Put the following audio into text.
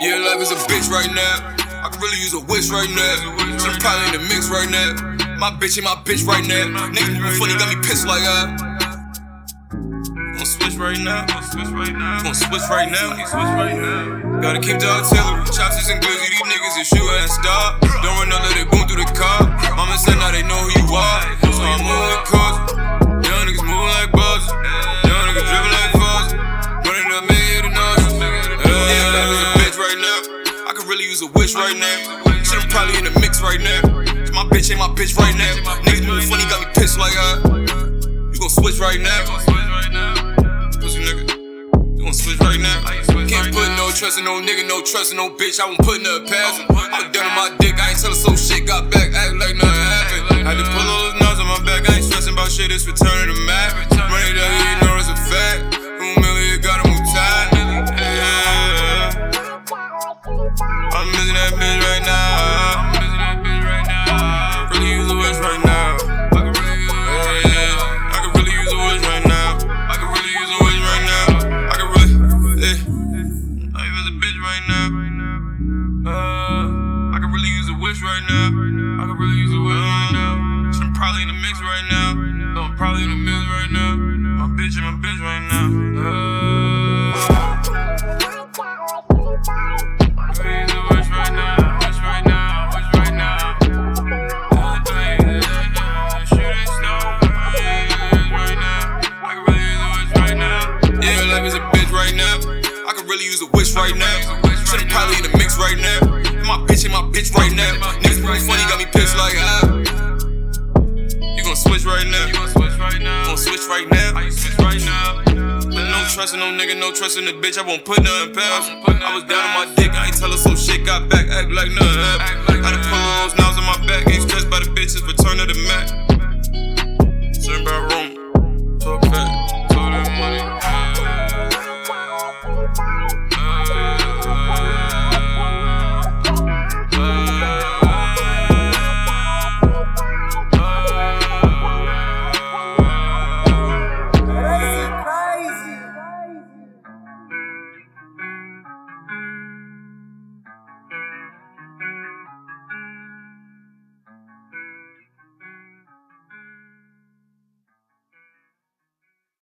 Yeah, life is a bitch right now. I could really use a wish right now. Some probably in the mix right now. My bitch ain't my bitch right now. Niggas moving funny, got me pissed like that. Switch right now. Gonna switch right now. Gotta keep the artillery. Chopsticks and glizzy. These niggas is shooting and stop. Don't run no let boom through the car. Mama said now they know who you are. So I'm moving like cuz. Young niggas moving like buzzers. Young niggas dripping like fuzz. Running up me the nose. Yeah, is a bitch right now. I could really use a wish right now. Shit, I'm probably in the mix right now. My bitch ain't my bitch right now. Niggas moving funny, got me pissed like uh. You gon' switch right now. Can't no no nigga, no trustin' no bitch. I won't put nothing past him. I was down on my dick, I ain't tellin' so shit. Got back, act like nothing happened. Had to pull all those nuts on my back, I ain't stressing about shit, it's returning to map. Right now. I can really use a wish right now. So I'm probably in the mix right now. No, I'm probably in the mix right now. My bitch and my bitch right now. Uh, I use a wish right now. Right now. I can really use a wish right now. Yeah, life is a Funny, got me pissed like ah. You gon' switch right now. You gon' switch right now. Gon' switch right now. I switch right now. But no trust in no nigga, no trust in the bitch. I won't put nothing past. I was down on my dick, I ain't tell her some shit. Got back, act like nothing happened. Had to pull all those nails on my back, ain't stressed by the bitches. Return to the mat. Certain about Rome.